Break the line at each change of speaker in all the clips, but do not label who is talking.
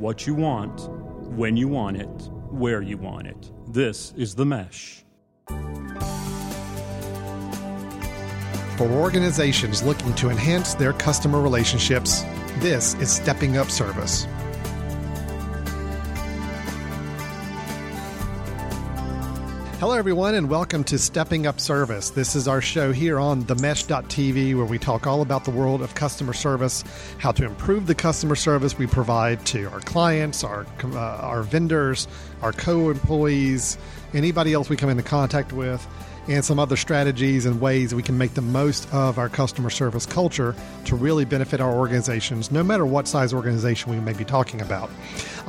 what you want, when you want it, where you want it. This is The Mesh.
For organizations looking to enhance their customer relationships, this is Stepping Up Service. Hello, everyone, and welcome to Stepping Up Service. This is our show here on themesh.tv where we talk all about the world of customer service, how to improve the customer service we provide to our clients, our, uh, our vendors, our co employees, anybody else we come into contact with and some other strategies and ways we can make the most of our customer service culture to really benefit our organizations, no matter what size organization we may be talking about.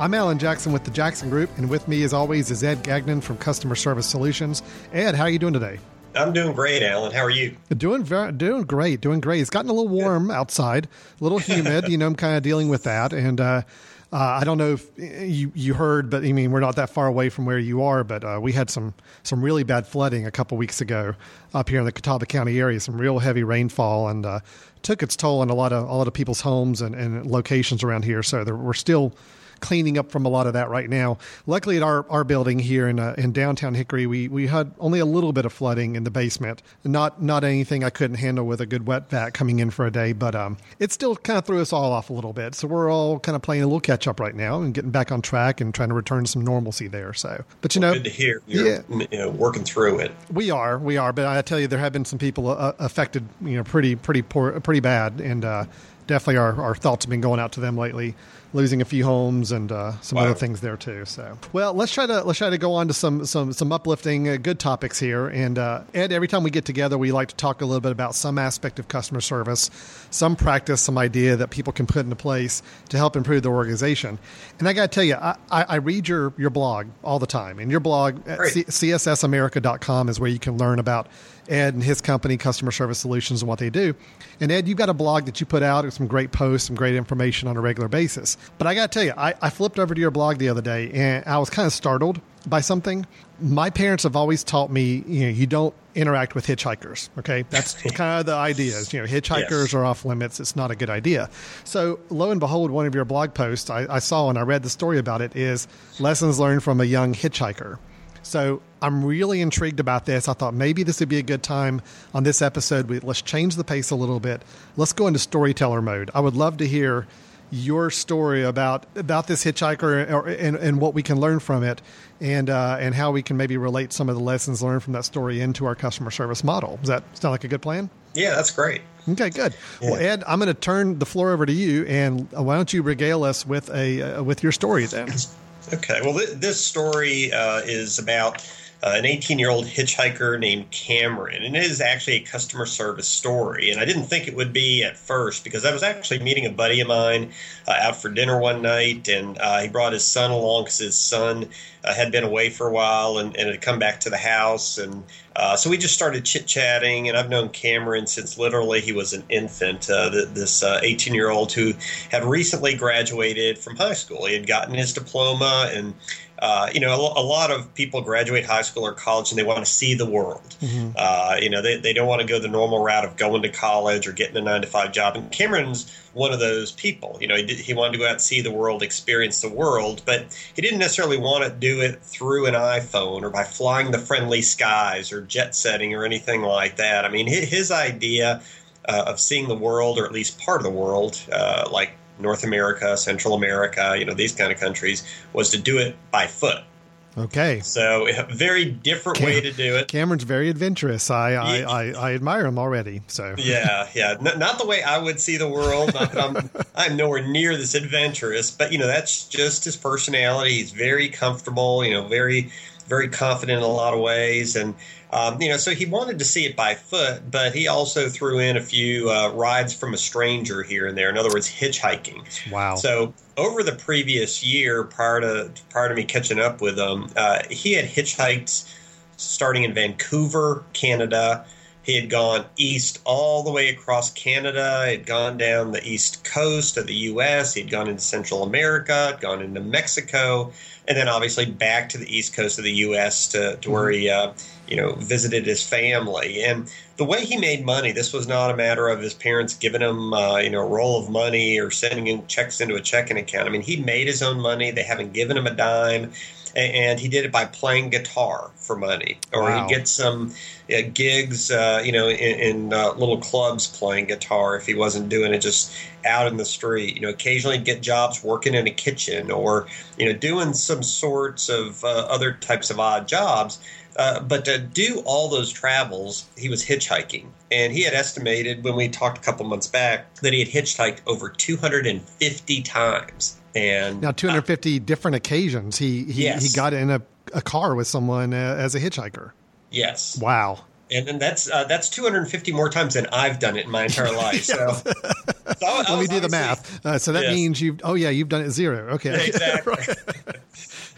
I'm Alan Jackson with the Jackson Group, and with me, as always, is Ed Gagnon from Customer Service Solutions. Ed, how are you doing today?
I'm doing great, Alan. How are you?
Doing very, doing great, doing great. It's gotten a little warm outside, a little humid. you know, I'm kind of dealing with that, and uh, uh, I don't know if you you heard, but I mean we're not that far away from where you are. But uh, we had some some really bad flooding a couple weeks ago up here in the Catawba County area. Some real heavy rainfall and uh, took its toll on a lot of a lot of people's homes and, and locations around here. So there, we're still cleaning up from a lot of that right now. Luckily, at our, our building here in uh, in downtown Hickory, we we had only a little bit of flooding in the basement. Not not anything I couldn't handle with a good wet vac coming in for a day, but um, it still kind of threw us all off a little bit. So we're all kind of playing a little catch up right now and getting back on track and trying to return some normalcy there. So, but you
well,
know,
good to hear. You're yeah, you know, working through it.
We are, we are. But I tell you, there have been some people uh, affected, you know, pretty pretty poor, pretty bad, and. Uh, definitely our, our thoughts have been going out to them lately losing a few homes and uh, some wow. other things there too. So, well, let's try to let's try to go on to some some some uplifting, uh, good topics here. And uh, Ed, every time we get together, we like to talk a little bit about some aspect of customer service, some practice, some idea that people can put into place to help improve their organization. And I got to tell you, I, I, I, read your your blog all the time, and your blog at C- cssamerica.com is where you can learn about Ed and his company, Customer Service Solutions, and what they do. And Ed, you've got a blog that you put out with some great posts, some great information on a regular basis. But I got to tell you, I, I flipped over to your blog the other day and I was kind of startled by something. My parents have always taught me, you know, you don't interact with hitchhikers. Okay, that's kind of the idea. Is, you know, hitchhikers yes. are off limits. It's not a good idea. So, lo and behold, one of your blog posts I, I saw and I read the story about it is lessons learned from a young hitchhiker. So I'm really intrigued about this. I thought maybe this would be a good time on this episode. We, let's change the pace a little bit. Let's go into storyteller mode. I would love to hear your story about about this hitchhiker or, and, and what we can learn from it, and uh, and how we can maybe relate some of the lessons learned from that story into our customer service model. Does that sound like a good plan?
Yeah, that's great.
Okay, good. Yeah. Well, Ed, I'm going to turn the floor over to you, and why don't you regale us with a uh, with your story then?
Okay. Well, th- this story uh, is about uh, an 18 year old hitchhiker named Cameron. And it is actually a customer service story. And I didn't think it would be at first because I was actually meeting a buddy of mine uh, out for dinner one night. And uh, he brought his son along because his son uh, had been away for a while and, and, had come back to the house. And uh, so we just started chit chatting. And I've known Cameron since literally he was an infant, uh, this 18 year old who had recently graduated from high school. He had gotten his diploma and uh, you know, a, a, lot of people graduate high school or college and they want to see the world. Mm-hmm. Uh, you know, they, they don't want to go the normal route of going to college or getting a nine to five job. And Cameron's one of those people. You know, he, did, he wanted to go out and see the world, experience the world, but he didn't necessarily want to do it through an iPhone or by flying the friendly skies or jet setting or anything like that. I mean, his, his idea uh, of seeing the world, or at least part of the world, uh, like North America, Central America, you know, these kind of countries, was to do it by foot.
Okay.
So a very different Cam- way to do it.
Cameron's very adventurous. I, I, I, I, admire him already. So
yeah, yeah. N- not the way I would see the world. Not that I'm I'm nowhere near this adventurous, but you know that's just his personality. He's very comfortable. You know, very very confident in a lot of ways, and um, you know, so he wanted to see it by foot, but he also threw in a few uh, rides from a stranger here and there. In other words, hitchhiking.
Wow.
So over the previous year, prior to prior to me catching up with him, uh, he had hitchhiked starting in Vancouver, Canada, He had gone east all the way across Canada. He had gone down the east coast of the U.S. He'd gone into Central America, gone into Mexico, and then obviously back to the east coast of the U.S. to, to where he, uh, you know, visited his family. And the way he made money, this was not a matter of his parents giving him, uh, you know, a roll of money or sending him checks into a checking account. I mean, he made his own money. They haven't given him a dime and he did it by playing guitar for money, or
Wow.
he'd get some uh, gigs, uh, you know, in, in uh, little clubs playing guitar if he wasn't doing it just out in the street. You know, occasionally get jobs working in a kitchen or you know doing some sorts of uh, other types of odd jobs. Uh, but to do all those travels, he was hitchhiking. And he had estimated when we talked a couple months back that he had hitchhiked over 250 times. And
Now, 250 different occasions. He he,
Yes.
he got in a, a car with someone uh, as a hitchhiker.
yes,
Wow.
and, and that's uh, that's 250 more times than I've done it in my entire life. So, so I- I
Let me do the math. Uh, so that
Yes.
means you've. Oh yeah, you've done it zero. Okay.
Exactly.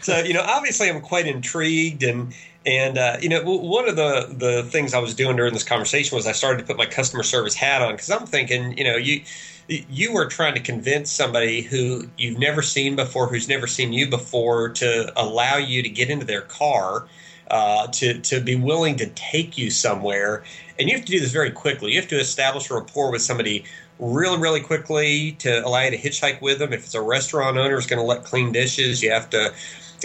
so you know, obviously, I'm quite intrigued, and and uh, you know, one of the the things I was doing during this conversation was I started to put my customer service hat on because I'm thinking, you know, you you were trying to convince somebody who you've never seen before, who's never seen you before, to allow you to get into their car. Uh, to to be willing to take you somewhere, and you have to do this very quickly. You have to establish a rapport with somebody really, really quickly to allow you to hitchhike with them. If it's a restaurant owner who's going to let clean dishes, you have to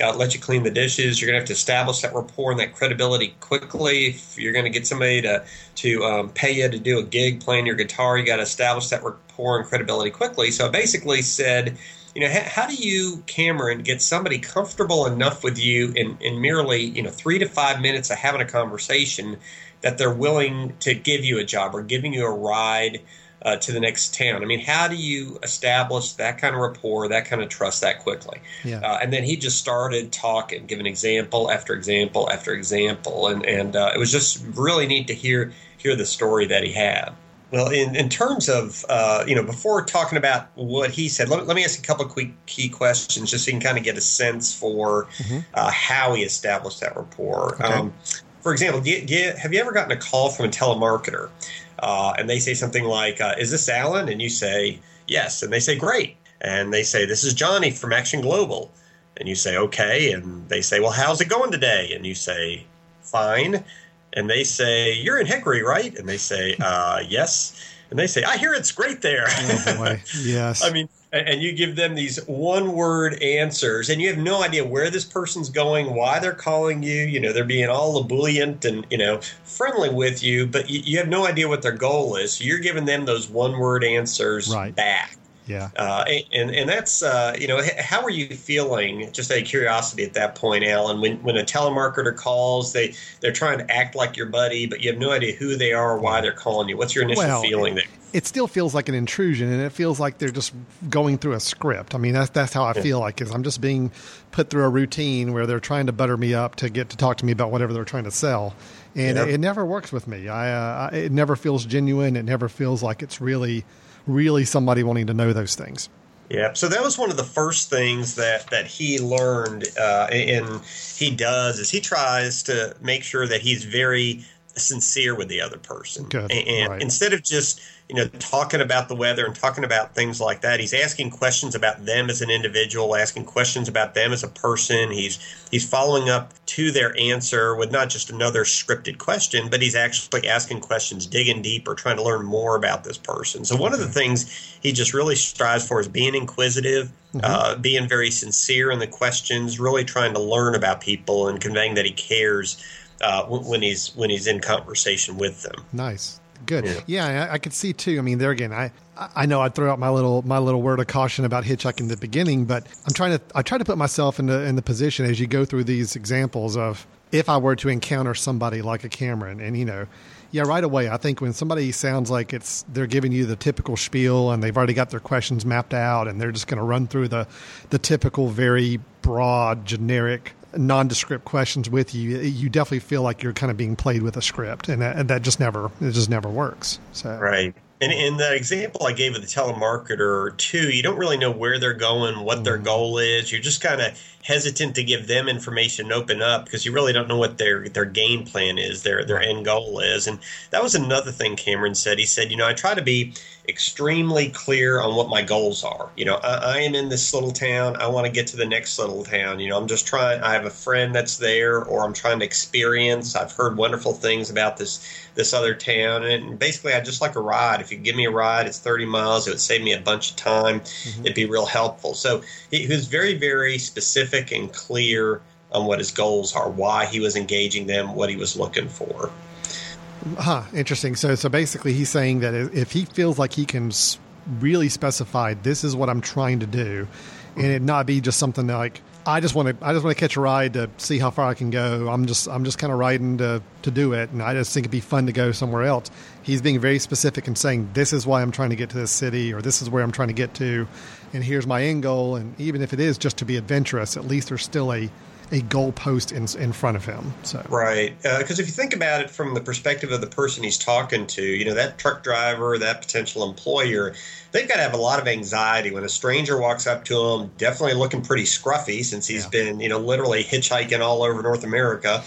uh, let you clean the dishes. You're going to have to establish that rapport and that credibility quickly. If you're going to get somebody to to um, pay you to do a gig playing your guitar, you got to establish that rapport and credibility quickly. So I basically said. You know, how, how do you, Cameron, get somebody comfortable enough with you in, in merely, you know, three to five minutes of having a conversation that they're willing to give you a job or giving you a ride uh, to the next town. I mean, how do you establish that kind of rapport, that kind of trust that quickly?
Yeah.
Uh, and then he just started talking, giving example after example after example, and and uh, it was just really neat to hear hear the story that he had. Well, in, in terms of, uh, you know, before talking about what he said, let, let me ask a couple of quick key questions just so you can kind of get a sense for uh, how he established that rapport.
Okay.
Um, for example, do you, do you, have you ever gotten a call from a telemarketer uh, and they say something like, uh, Is this Alan? And you say, Yes. And they say, Great. And they say, This is Johnny from Action Global. And you say, Okay. And they say, Well, how's it going today? And you say, Fine. And they say, You're in Hickory, right? And they say, uh, Yes. And they say, I hear it's great there.
Oh, boy. Yes.
I mean, and you give them these one word answers, and you have no idea where this person's going, why they're calling you. You know, they're being all ebullient and, you know, friendly with you, but you, you have no idea what their goal is. So you're giving them those one word answers
Right.
back.
Yeah.
Uh, and and that's uh, you know how are you feeling? Just out of curiosity at that point, Alan, when when a telemarketer calls, they they're trying to act like your buddy, but you have no idea who they are or why they're calling you. What's your initial
Well,
feeling there?
It still feels like an intrusion, and it feels like they're just going through a script. I mean, that's that's how I feel like is I'm just being put through a routine where they're trying to butter me up to get to talk to me about whatever they're trying to sell, and
Yep.
it, it never works with me. I, uh, I it never feels genuine. It never feels like it's really, really somebody wanting to know those things.
Yeah, so that was one of the first things that that he learned, uh, and he does is he tries to make sure that he's very sincere with the other person,
Good,
and, and
right.
instead of just you know talking about the weather and talking about things like that, he's asking questions about them as an individual, asking questions about them as a person. He's he's following up to their answer with not just another scripted question, but he's actually asking questions, digging deeper, trying to learn more about this person. So one of the things he just really strives for is being inquisitive, uh, being very sincere in the questions, really trying to learn about people and conveying that he cares uh, when he's when he's in conversation with them.
Nice. Good.
Yeah.
Yeah, I, I could see too. I mean, there again, I I know I'd throw out my little my little word of caution about hitchhiking at the beginning, but I'm trying to I try to put myself in the in the position as you go through these examples of if I were to encounter somebody like a Cameron, and you know, yeah, right away, I think when somebody sounds like it's they're giving you the typical spiel and they've already got their questions mapped out and they're just going to run through the the typical very broad generic nondescript questions with you, you definitely feel like you're kind of being played with a script, and that, and that just never it just never works. So
Right. And in that example I gave of the telemarketer, too, you don't really know where they're going, what their mm-hmm. goal is. You're just kind of hesitant to give them information and open up because you really don't know what their their game plan is, their their end goal is. And that was another thing Cameron said. He said, you know, I try to be extremely clear on what my goals are. You know, I, I am in this little town. I want to get to the next little town. You know, I'm just trying. I have a friend that's there, or I'm trying to experience. I've heard wonderful things about this this other town, and basically, I just like a ride. If you give me a ride, it's 30 miles. It would save me a bunch of time. Mm-hmm. It'd be real helpful. So he, he was very, very specific and clear on what his goals are, why he was engaging them, what he was looking for.
Huh. Interesting. So, so basically, he's saying that if he feels like he can really specify, this is what I'm trying to do, and it not be just something like I just want to, I just want to catch a ride to see how far I can go. I'm just, I'm just kind of riding to to do it, and I just think it'd be fun to go somewhere else. He's being very specific and saying, this is why I'm trying to get to this city, or this is where I'm trying to get to, and here's my end goal. And even if it is just to be adventurous, at least there's still a a goalpost in in front of him. So
right, because uh, if you think about it from the perspective of the person he's talking to, you know that truck driver, that potential employer, they've got to have a lot of anxiety when a stranger walks up to them, definitely looking pretty scruffy since he's yeah. been you know literally hitchhiking all over North America,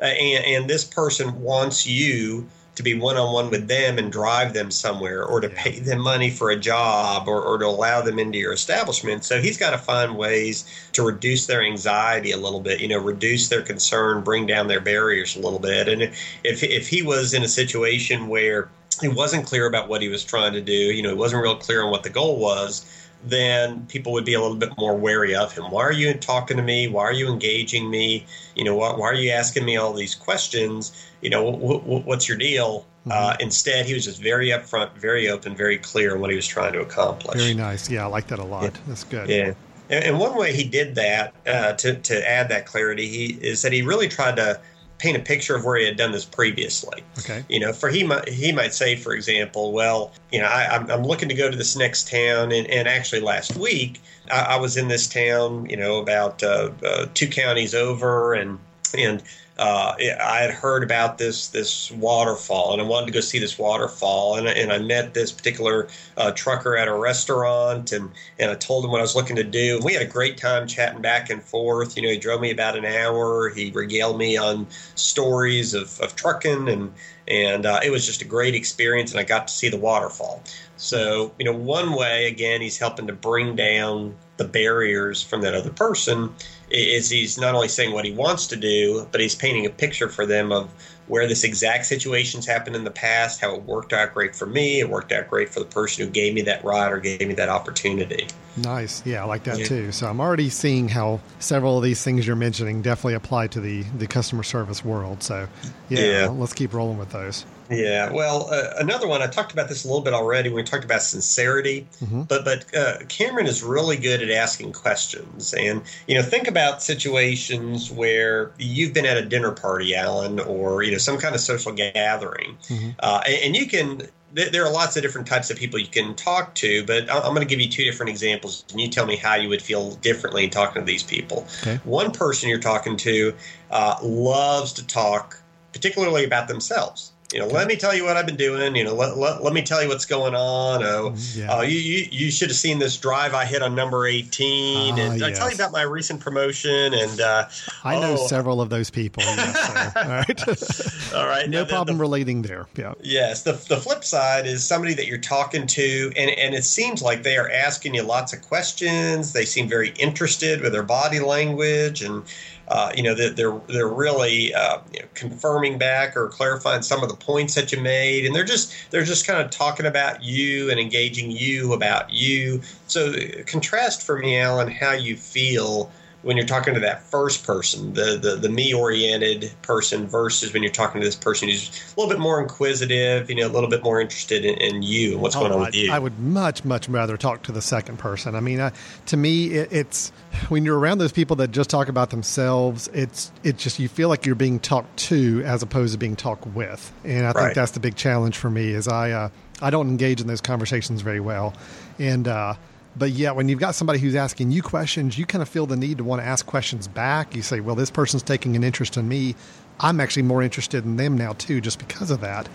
uh, and, and this person wants you to be one on one with them and drive them somewhere or to pay them money for a job or, or to allow them into your establishment. So he's got to find ways to reduce their anxiety a little bit, you know, reduce their concern, bring down their barriers a little bit. And if, if he was in a situation where he wasn't clear about what he was trying to do, you know, he wasn't real clear on what the goal was, then people would be a little bit more wary of him. Why are you talking to me? Why are you engaging me? You know, why, why are you asking me all these questions? You know, what's your deal? Mm-hmm. Uh, instead, he was just very upfront, very open, very clear on what he was trying to accomplish.
Very nice. Yeah, I like that a lot. Yeah. That's good.
Yeah. And, and, one way he did that uh, to, to add that clarity, he is that he really tried to paint a picture of where he had done this previously.
Okay.
You know, for he might he might say, for example, well, you know, I, am I'm looking to go to this next town, and, and actually last week I, I was in this town, you know, about uh, uh, two counties over, and and uh, I had heard about this this waterfall, and I wanted to go see this waterfall. And, and I met this particular uh, trucker at a restaurant, and and I told him what I was looking to do. And we had a great time chatting back and forth. You know, he drove me about an hour. He regaled me on stories of, of trucking, and and uh, it was just a great experience. And I got to see the waterfall. So you know, one way again, he's helping to bring down the barriers from that other person is he's not only saying what he wants to do, but he's painting a picture for them of where this exact situation's happened in the past, how it worked out great for me, it worked out great for the person who gave me that ride or gave me that opportunity.
Nice. Yeah, I like that yeah. too. So I'm already seeing how several of these things you're mentioning definitely apply to the, the customer service world. So yeah, yeah. let's keep rolling with those.
Yeah, well, uh, another one I talked about this a little bit already when we talked about sincerity, mm-hmm. but but uh, Cameron is really good at asking questions, and you know, think about situations where you've been at a dinner party, Alan, or you know, some kind of social gathering, mm-hmm. uh, and, and, you can. There are lots of different types of people you can talk to, but I'm going to give you two different examples, and you tell me how you would feel differently in talking to these people. Okay. One person you're talking to uh, loves to talk, particularly about themselves you know, let me tell you what I've been doing. You know, let, let, let me tell you what's going on. Oh, yeah. uh, you, you, you should have seen this drive I hit on number 18. Uh, and yes. I tell you about my recent promotion. And uh,
I know oh. several of those people. Yes,
All right. All right.
no now, problem the, relating there. Yeah.
Yes. The, the flip side is somebody that you're talking to, and, and it seems like they are asking you lots of questions. They seem very interested with their body language. And, uh, you know, they're they're really uh, you know, confirming back or clarifying some of the points that you made, and they're just they're just kind of talking about you and engaging you about you. So contrast for me, Alan, how you feel when you're talking to that first person, the the, the me oriented person, versus when you're talking to this person who's a little bit more inquisitive, you know, a little bit more interested in, in you and what's oh, going on
I,
with you.
I would much much rather talk to the second person. I mean, to me, it, it's when you're around those people that just talk about themselves. It's it just you feel like you're being talked to as opposed to being talked with, and I think that's the big challenge for me. Is I uh, I don't engage in those conversations very well, and. Uh, but yeah, when you've got somebody who's asking you questions, you kind of feel the need to want to ask questions back. You say, well, this person's taking an interest in me. I'm actually more interested in them now too, just because of that.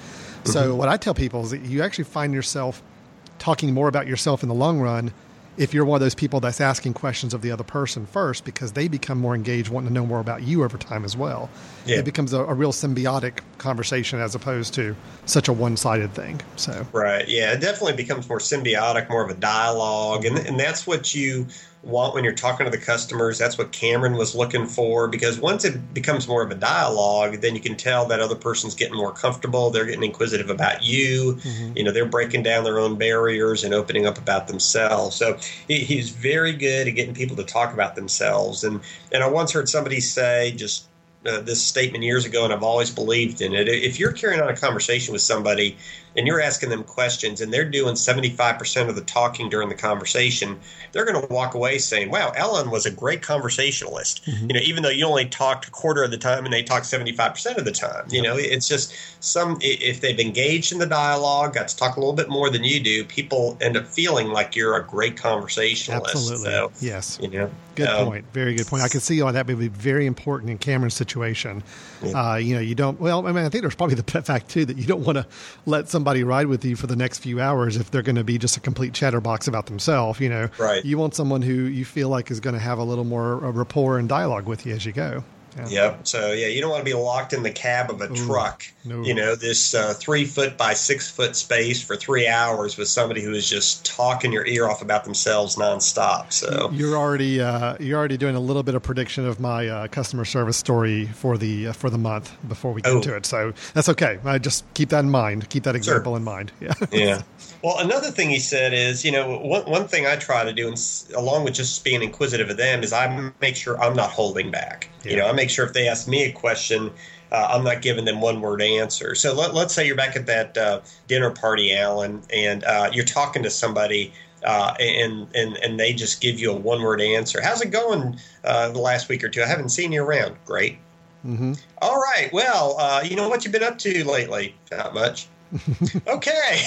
So mm-hmm. what I tell people is that you actually find yourself talking more about yourself in the long run if you're one of those people that's asking questions of the other person first because they become more engaged wanting to know more about you over time as well
Yeah.
it becomes a, a real symbiotic conversation as opposed to such a one-sided thing so
Right. Yeah. It definitely becomes more symbiotic, more of a dialogue. And, and that's what you want when you're talking to the customers. That's what Cameron was looking for because once it becomes more of a dialogue, then you can tell that other person's getting more comfortable. They're getting inquisitive about you. You know, they're breaking down their own barriers and opening up about themselves. So he, he's very good at getting people to talk about themselves. And, and I once heard somebody say, just uh, this statement years ago, and I've always believed in it. If you're carrying on a conversation with somebody and you're asking them questions and they're doing 75% of the talking during the conversation, they're going to walk away saying, Wow, Alan was a great conversationalist. You know, even though you only talked a quarter of the time and they talked 75% of the time. You know, it's just some, if they've engaged in the dialogue, got to talk a little bit more than you do, people end up feeling like you're a great conversationalist.
absolutely
So,
yes
you know,
Good
um,
point. Very good point. I can see why that would be very important in Cameron's situation. Uh, you know, you don't. Well, I mean, I think there's probably the fact too that you don't want to let somebody ride with you for the next few hours if they're going to be just a complete chatterbox about themselves. You know,
Right.
You want someone who you feel like is going to have a little more uh, rapport and dialogue with you as you go. Yeah.
Yep. So yeah, you don't want to be locked in the cab of a truck.
no.
You know, this uh, three foot by six foot space for three hours with somebody who is just talking your ear off about themselves nonstop. So
You're already uh, you're already doing a little bit of prediction of my uh, customer service story for the uh, for the month before we get
Oh.
to it. So that's okay. I just keep that in mind. Keep that example in mind. Yeah.
yeah. Well, another thing he said is, you know, one, one thing I try to do, and along with just being inquisitive of them, is I make sure I'm not holding back. You know, I make sure if they ask me a question, uh, I'm not giving them one word answer. So let, let's say you're back at that uh, dinner party, Alan, and uh, you're talking to somebody. Uh, and and and they just give you a one word answer. How's it going uh, the last week or two? I haven't seen you around. Great.
hmm
All right. Well, uh, you know what you've been up to lately? Not much. Okay.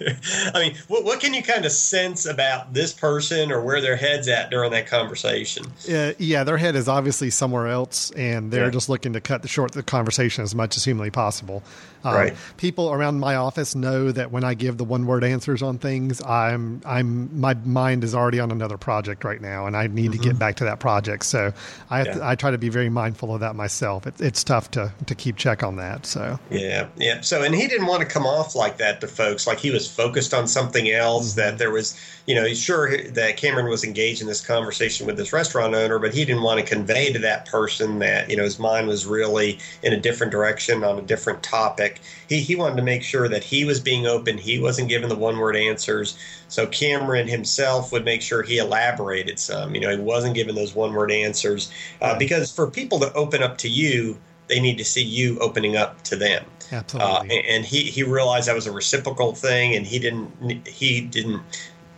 I mean, what, what can you kind of sense about this person or where their head's at during that conversation?
Uh, yeah, their head is obviously somewhere else, and they're
Yeah.
just looking to cut the short the conversation as much as humanly possible. Um,
Right.
People around my office know that when I give the one word answers on things, I'm I'm my mind is already on another project right now, and I need to get back to that project. So I to,
Mm-hmm. Yeah.
I try to be very mindful of that myself. It, it's tough to to keep check on that. So
Yeah, yeah. So, and he didn't want to come off like that to folks, like he was focused on something else. That there was, you know, sure that Cameron was engaged in this conversation with this restaurant owner, but he didn't want to convey to that person that you know his mind was really in a different direction on a different topic. He he wanted to make sure that he was being open. He wasn't giving the one word answers. So Cameron himself would make sure he elaborated some. You know, he wasn't giving those one word answers uh, because for people to open up to you. They need to see you opening up to them. Uh,
absolutely,
and and he, he realized that was a reciprocal thing, and he didn't he didn't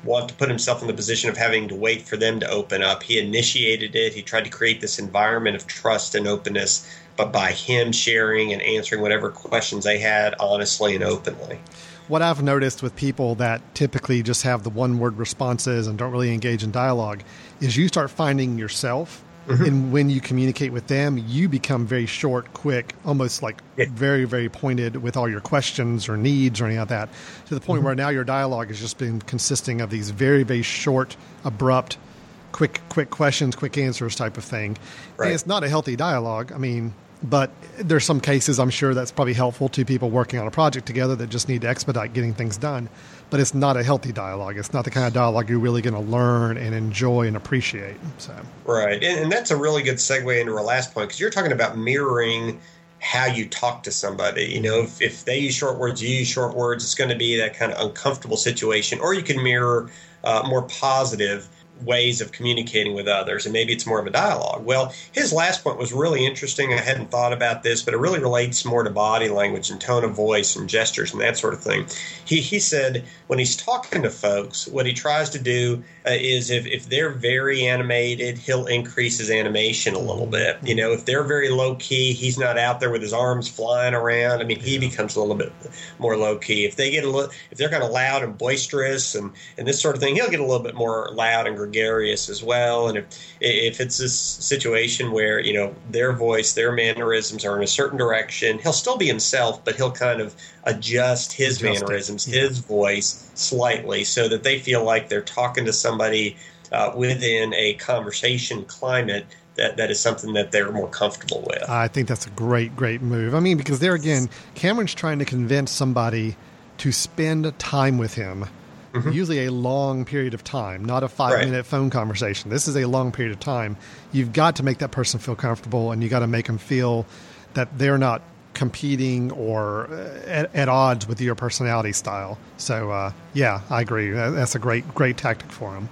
want to put himself in the position of having to wait for them to open up. He initiated it. He tried to create this environment of trust and openness, but by him sharing and answering whatever questions they had honestly and openly.
what I've noticed with people that typically just have the one word responses and don't really engage in dialogue is you start finding yourself.
Mm-hmm.
And when you communicate with them, you become very short, quick, almost like
Yeah.
very, very pointed with all your questions or needs or anything like that, to the point
Mm-hmm.
where now your dialogue has just been consisting of these very, very short, abrupt, quick, quick questions, quick answers type of thing.
Right.
And it's not a healthy dialogue. I mean, but there's some cases I'm sure that's probably helpful to people working on a project together that just need to expedite getting things done. But it's not a healthy dialogue. It's not the kind of dialogue you're really going to learn and enjoy and appreciate. So,
Right. And, and that's a really good segue into our last point because you're talking about mirroring how you talk to somebody. You know, if, if they use short words, you use short words, it's going to be that kind of uncomfortable situation. Or you can mirror uh, more positive ways of communicating with others, and maybe it's more of a dialogue. Well, his last point was really interesting. I hadn't thought about this, but it really relates more to body language and tone of voice and gestures and that sort of thing. He, he said when he's talking to folks, what he tries to do uh, is if, if they're very animated, he'll increase his animation a little bit. You know, if they're very low key, he's not out there with his arms flying around. I mean, he becomes a little bit more low key. If they get a little, if they're kind of loud and boisterous and, and this sort of thing, he'll get a little bit more loud and gregarious as well. And if if it's this situation where you know their voice, their mannerisms are in a certain direction, he'll still be himself, but he'll kind of adjust his adjust mannerisms, yeah. his voice slightly, so that they feel like they're talking to somebody uh, within a conversation climate that, that is something that they're more comfortable with.
I think that's a great, great move. I mean, because there again, Cameron's trying to convince somebody to spend time with him. Mm-hmm. Usually a long period of time, not a five right. minute phone conversation. This is a long period of time. You've got to make that person feel comfortable and you got to make them feel that they're not competing or uh, at, at, odds with your personality style. So, uh, yeah, I agree. That's a great, great tactic for them.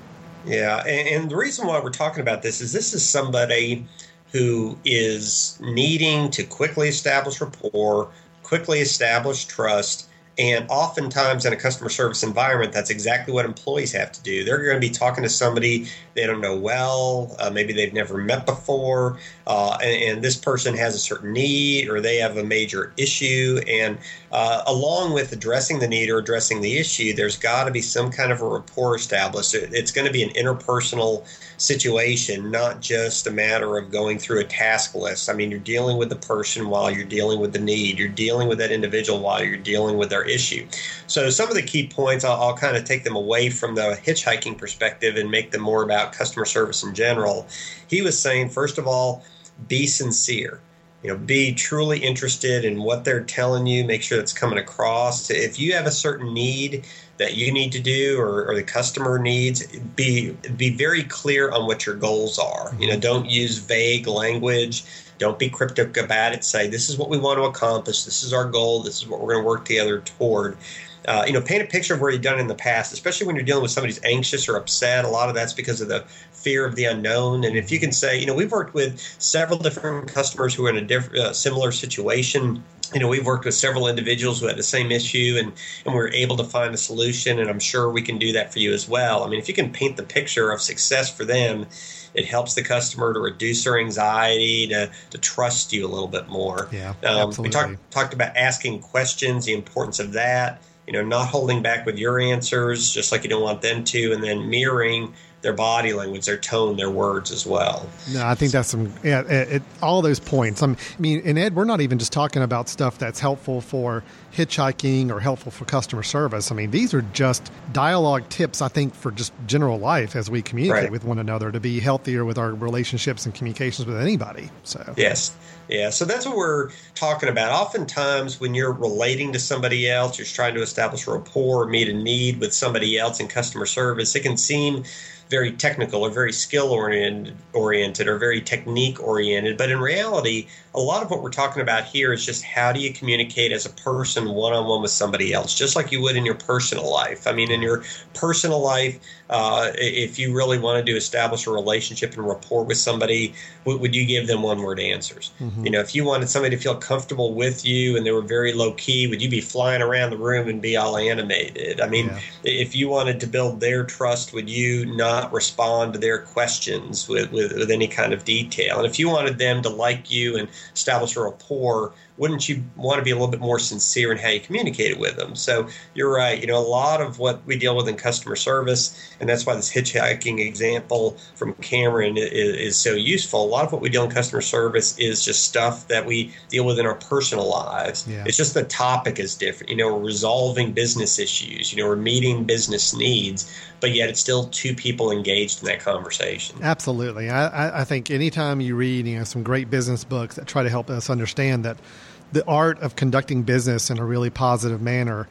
Yeah, and, and the reason why we're talking about this is this is somebody who is needing to quickly establish rapport, quickly establish trust, and oftentimes in a customer service environment, that's exactly what employees have to do. They're going to be talking to somebody they don't know well, uh, maybe they've never met before, uh, and, and, this person has a certain need or they have a major issue. And uh, along with addressing the need or addressing the issue, there's got to be some kind of a rapport established. It's going to be an interpersonal situation, not just a matter of going through a task list. I mean, you're dealing with the person while you're dealing with the need. You're dealing with that individual while you're dealing with their issue. So, some of the key points, I'll, I'll kind of take them away from the hitchhiking perspective and make them more about customer service in general. He was saying, first of all, be sincere. You know be truly interested in what they're telling you. Make sure that's coming across. If you have a certain need that you need to do or, or, the customer needs be be very clear on what your goals are. You know mm-hmm. don't use vague language. Don't be cryptic about it. Say this is what we want to accomplish. This is our goal. This is what we're going to work together toward uh, you know, paint a picture of where you've done in the past, especially when you're dealing with somebody who's anxious or upset. A lot of that's because of the fear of the unknown. And if you can say, you know, we've worked with several different customers who are in a diff- uh, similar situation. You know, we've worked with several individuals who had the same issue, and and we're able to find a solution. And I'm sure we can do that for you as well. I mean, if you can paint the picture of success for them, it helps the customer to reduce their anxiety, to, to trust you a little bit more.
Yeah, um, absolutely.
We talked talked about asking questions, the importance of that you know, not holding back with your answers, just like you don't want them to, and then mirroring their body language, their tone, their words as well.
No, I think that's some yeah, it, it, all those points. I mean, and Ed, we're not even just talking about stuff that's helpful for hitchhiking or helpful for customer service. I mean, these are just dialogue tips. I think for just general life as we communicate right. with one another to be healthier with our relationships and communications with anybody. So
yes, yeah. So that's what we're talking about. Oftentimes, when you're relating to somebody else, you're trying to establish rapport, meet a need with somebody else in customer service. It can seem very technical or very skill oriented, oriented or very technique oriented. But in reality, a lot of what we're talking about here is just how do you communicate as a person one on one with somebody else, just like you would in your personal life. I mean, in your personal life, uh, if you really wanted to establish a relationship and rapport with somebody, would, would you give them one word answers? Mm-hmm. You know, if you wanted somebody to feel comfortable with you and they were very low key, would you be flying around the room and be all animated? I mean, yeah. if you wanted to build their trust, would you not respond to their questions with, with, with any kind of detail? And if you wanted them to like you and establish a rapport, wouldn't you want to be a little bit more sincere in how you communicated with them? So you're right. You know, a lot of what we deal with in customer service, and that's why this hitchhiking example from Cameron is, is so useful. A lot of what we deal in customer service is just stuff that we deal with in our personal lives. Yeah. It's just the topic is different. You know, we're resolving business issues. You know, we're meeting business needs, but yet it's still two people engaged in that conversation.
Absolutely. I, I think anytime you read you know some great business books that try to help us understand that the art of conducting business in a really positive manner,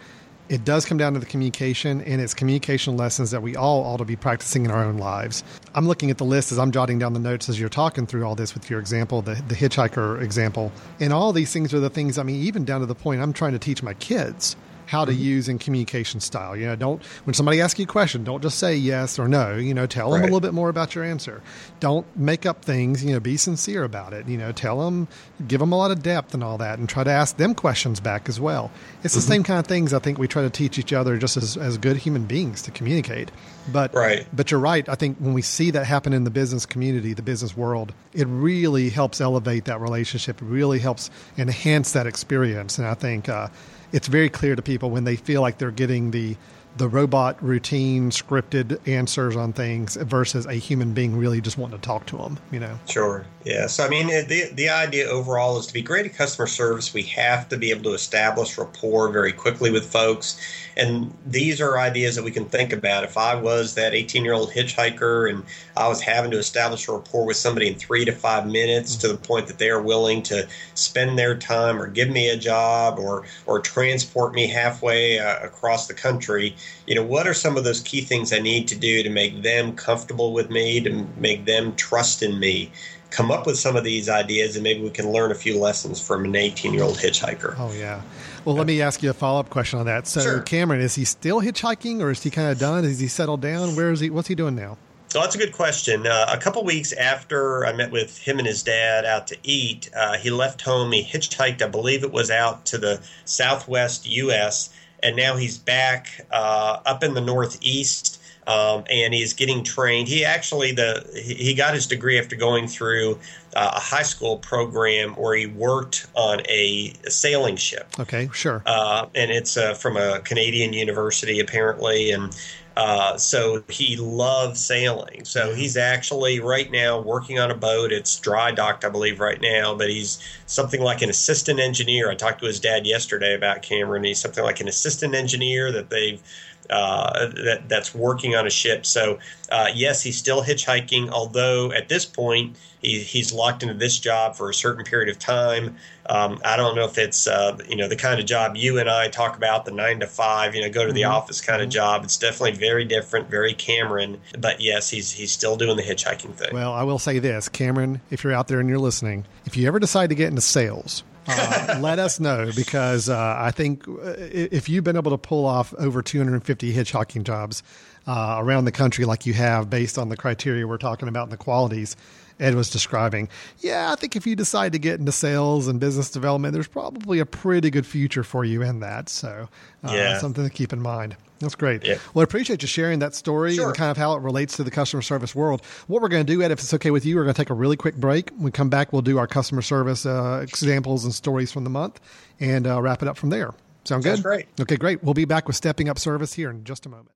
it does come down to the communication, and it's communication lessons that we all ought to be practicing in our own lives. I'm looking at the list as I'm jotting down the notes as you're talking through all this with your example, the, the hitchhiker example. And all these things are the things, I mean, even down to the point I'm trying to teach my kids how to mm-hmm. use in communication style. You know, don't when somebody asks you a question, don't just say yes or no. You know, tell them a little bit more about your answer. Don't make up things. You know, be sincere about it. You know, tell them, give them a lot of depth and all that, and try to ask them questions back as well. It's the same kind of things I think we try to teach each other just as, as good human beings to communicate. But
Right.
but you're right. I think when we see that happen in the business community, the business world, it really helps elevate that relationship. It really helps enhance that experience. And I think uh, it's very clear to people when they feel like they're getting the the robot routine scripted answers on things versus a human being really just wanting to talk to them. You know.
Sure. Yeah. So, I mean, the, the idea overall is to be great at customer service, we have to be able to establish rapport very quickly with folks. And these are ideas that we can think about. If I was that 18 year old hitchhiker and I was having to establish a rapport with somebody in three to five minutes to the point that they are willing to spend their time or give me a job or, or transport me halfway uh, across the country, you know, what are some of those key things I need to do to make them comfortable with me, to make them trust in me? Come up with some of these ideas, and maybe we can learn a few lessons from an 18 year old hitchhiker.
Oh yeah. Well, let me ask you a follow up question on that. So,
Sure.
Cameron, is he still hitchhiking, or is he kind of done? Is he settled down? Where is he? What's he doing now?
So that's a good question. Uh, a couple weeks after I met with him and his dad out to eat, uh, he left home. He hitchhiked, I believe it was out to the southwest U.S., and now he's back uh, up in the northeast. Um, and he's getting trained. He actually the he got his degree after going through uh, a high school program where he worked on a sailing ship
Okay, sure.
uh, and it's uh, from a Canadian university apparently, and uh, so he loves sailing. So he's actually right now working on a boat. It's dry docked, I believe, right now, but he's something like an assistant engineer. I talked to his dad yesterday about Cameron. He's something like an assistant engineer that they've. Uh, that that's working on a ship. So uh, yes, he's still hitchhiking. Although at this point he, he's locked into this job for a certain period of time. Um, I don't know if it's uh, you know the kind of job you and I talk about, the nine to five, you know, go to the office kind of job. It's definitely very different, very Cameron. But yes, he's he's still doing the hitchhiking thing.
Well, I will say this, Cameron, if you're out there and you're listening, if you ever decide to get into sales, uh, let us know because uh, I think uh, if you've been able to pull off over 250 hitchhiking jobs uh, around the country like you have based on the criteria we're talking about and the qualities Ed was describing, yeah, I think if you decide to get into sales and business development, there's probably a pretty good future for you in that. So, uh,
Yeah.
something to keep in mind. That's great.
Yeah.
Well, I appreciate you sharing that story
Sure.
and kind of how it relates to the customer service world. What we're going to do, Ed, if it's okay with you, we're going to take a really quick break. When we come back, we'll do our customer service uh, examples and stories from the month and uh, wrap it up from there. Sound
Sounds
good?
great.
Okay, great. We'll be back with Stepping Up Service here in just a moment.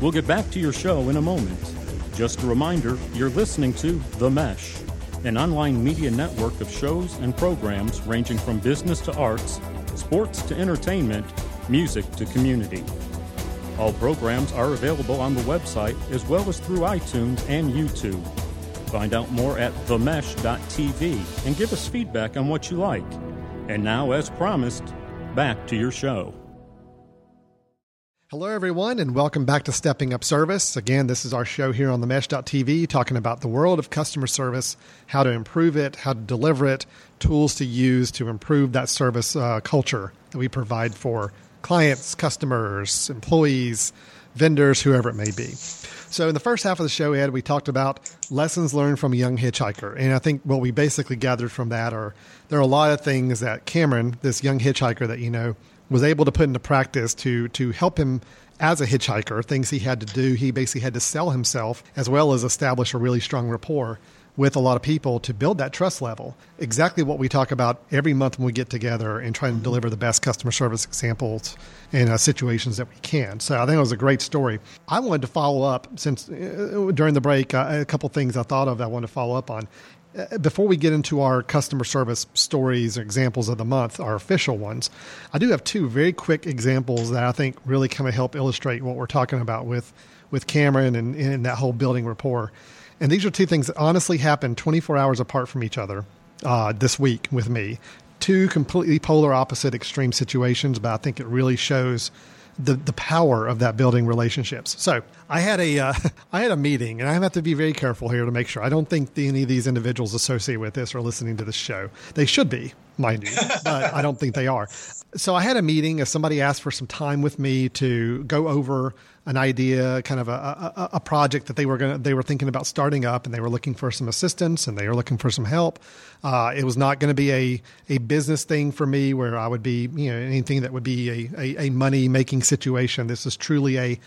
We'll get back to your show in a moment. Just a reminder you're listening to The Mesh, an online media network of shows and programs ranging from business to arts, sports to entertainment, music to community. All programs are available on the website as well as through iTunes and YouTube. Find out more at themesh.tv and give us feedback on what you like. And now, as promised, back to your show.
Hello, everyone, and welcome back to Stepping Up Service. Again, this is our show here on the Mesh.tv talking about the world of customer service, how to improve it, how to deliver it, tools to use to improve that service uh, culture that we provide for clients, customers, employees, vendors, whoever it may be. So, in the first half of the show, Ed, we talked about lessons learned from a young hitchhiker. And I think what we basically gathered from that are there are a lot of things that Cameron, this young hitchhiker that you know, was able to put into practice to to help him as a hitchhiker. Things he had to do. He basically had to sell himself as well as establish a really strong rapport with a lot of people to build that trust level. Exactly what we talk about every month when we get together and try and deliver the best customer service examples and uh, situations that we can. So I think it was a great story. I wanted to follow up since uh, during the break, uh, a couple things I thought of I wanted to follow up on. Uh, Before we get into our customer service stories or examples of the month, our official ones, I do have two very quick examples that I think really kind of help illustrate what we're talking about with with Cameron and, and that whole building rapport. And these are two things that honestly happened 24 hours apart from each other uh, this week with me. Two completely polar opposite extreme situations, but I think it really shows the the power of that building relationships. So I had a uh, I had a meeting, and I have to be very careful here to make sure I don't think the, any of these individuals associated with this are listening to this show. They should be, mind you, but I don't think they are. So I had a meeting. As somebody asked for some time with me to go over an idea, kind of a, a, a project that they were going they were thinking about starting up, and they were looking for some assistance and they were looking for some help. Uh, it was not going to be a a business thing for me where I would be you know anything that would be a, a, a money making situation. This is truly a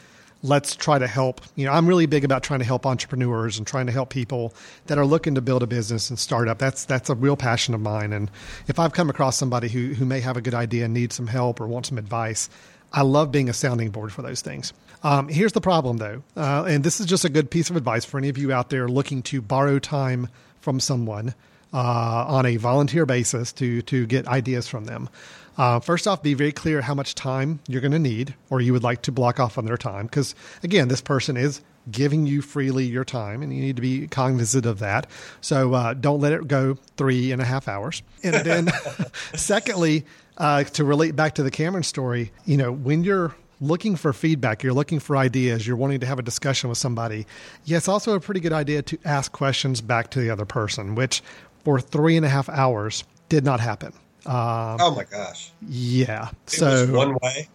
let's try to help. You know, I'm really big about trying to help entrepreneurs and trying to help people that are looking to build a business and start up. That's that's a real passion of mine. And if I've come across somebody who who may have a good idea and needs some help or want some advice, I love being a sounding board for those things. Um, here's the problem, though, uh, and this is just a good piece of advice for any of you out there looking to borrow time from someone uh, on a volunteer basis to to get ideas from them. Uh, first off, be very clear how much time you're going to need or you would like to block off on their time. Because again, this person is giving you freely your time and you need to be cognizant of that. So uh, don't let it go three and a half hours. And then, secondly, uh, to relate back to the Cameron story, you know, when you're looking for feedback, you're looking for ideas, you're wanting to have a discussion with somebody, yeah, it's also a pretty good idea to ask questions back to the other person, which for three and a half hours did not happen.
Um, oh my gosh!
Yeah.
It so one way.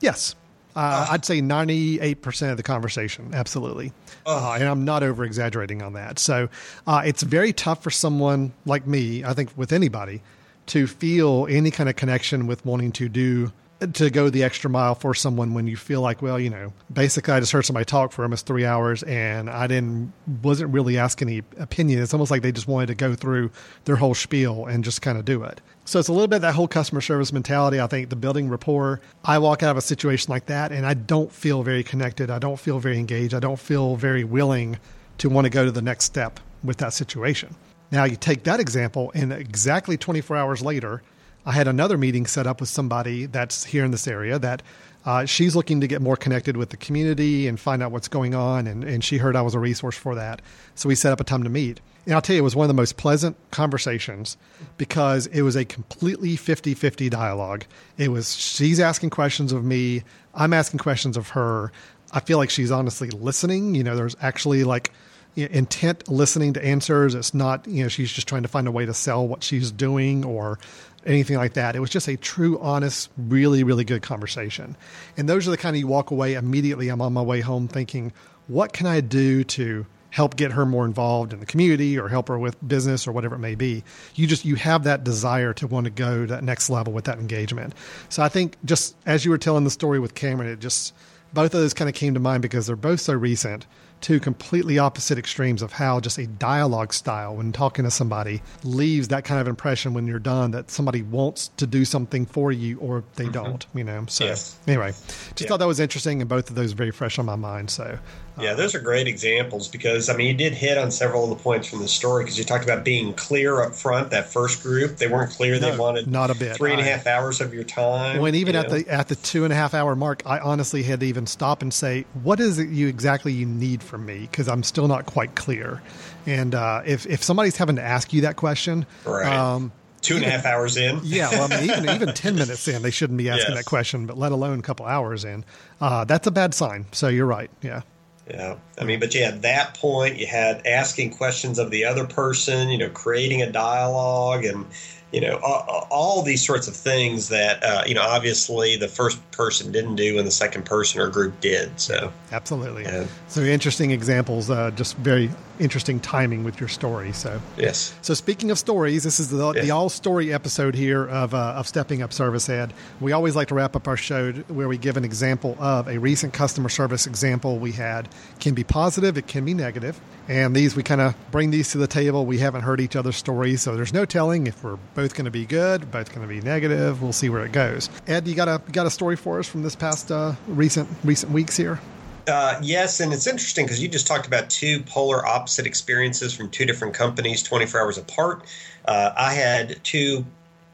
Yes, uh, I'd say ninety-eight percent of the conversation. Absolutely, uh, and I'm not over exaggerating on that. So uh, it's very tough for someone like me. I think with anybody to feel any kind of connection with wanting to do to go the extra mile for someone when you feel like, well, you know, basically I just heard somebody talk for almost three hours and I didn't wasn't really asking any opinion. It's almost like they just wanted to go through their whole spiel and just kind of do it. So it's a little bit that whole customer service mentality. I think the building rapport. I walk out of a situation like that and I don't feel very connected. I don't feel very engaged. I don't feel very willing to want to go to the next step with that situation. Now you take that example and exactly 24 hours later, I had another meeting set up with somebody that's here in this area that uh, she's looking to get more connected with the community and find out what's going on. And, and she heard I was a resource for that. So we set up a time to meet. And I'll tell you, it was one of the most pleasant conversations because it was a completely 50 50 dialogue. It was she's asking questions of me, I'm asking questions of her. I feel like she's honestly listening. You know, there's actually like, intent listening to answers. It's not, you know, she's just trying to find a way to sell what she's doing or anything like that. It was just a true, honest, really, really good conversation. And those are the kind of you walk away immediately. I'm on my way home thinking, what can I do to help get her more involved in the community or help her with business or whatever it may be. You just you have that desire to want to go to that next level with that engagement. So I think just as you were telling the story with Cameron, it just both of those kind of came to mind because they're both so recent two completely opposite extremes of how just a dialogue style when talking to somebody leaves that kind of impression when you're done that somebody wants to do something for you or they mm-hmm. don't, you know. So yes. anyway, just yeah. thought that was interesting and both of those very fresh on my mind. So
yeah, those are great examples because I mean you did hit on several of the points from the story because you talked about being clear up front. That first group, they weren't clear. No, they wanted
not a bit
three and a half hours of your time.
When even at know? the at the two and a half hour mark, I honestly had to even stop and say, "What is it you exactly you need from me?" Because I'm still not quite clear. And uh, if if somebody's having to ask you that question,
right. Um, two and a half hours in.
yeah, well, I mean, even even ten minutes in, they shouldn't be asking yes. that question. But let alone a couple hours in, uh, that's a bad sign. So you're right. Yeah.
Yeah. I mean, but yeah, at that point, you had asking questions of the other person, you know, creating a dialogue and, you know, all, all these sorts of things that, uh, you know, obviously the first person didn't do and the second person or group did. So,
absolutely. Yeah. So, interesting examples, uh, just very interesting timing with your story. So
yes.
So speaking of stories, this is the, yes. the all story episode here of uh, of Stepping Up Service Ed. We always like to wrap up our show where we give an example of a recent customer service example we had. It can be positive, it can be negative, and these we kind of bring these to the table. We haven't heard each other's stories, so there's no telling if we're both going to be good, both going to be negative. We'll see where it goes. Ed, you got a you got a story for us from this past uh, recent recent weeks here?
Uh, yes, and it's interesting because you just talked about two polar opposite experiences from two different companies, 24 hours apart. Uh, I had two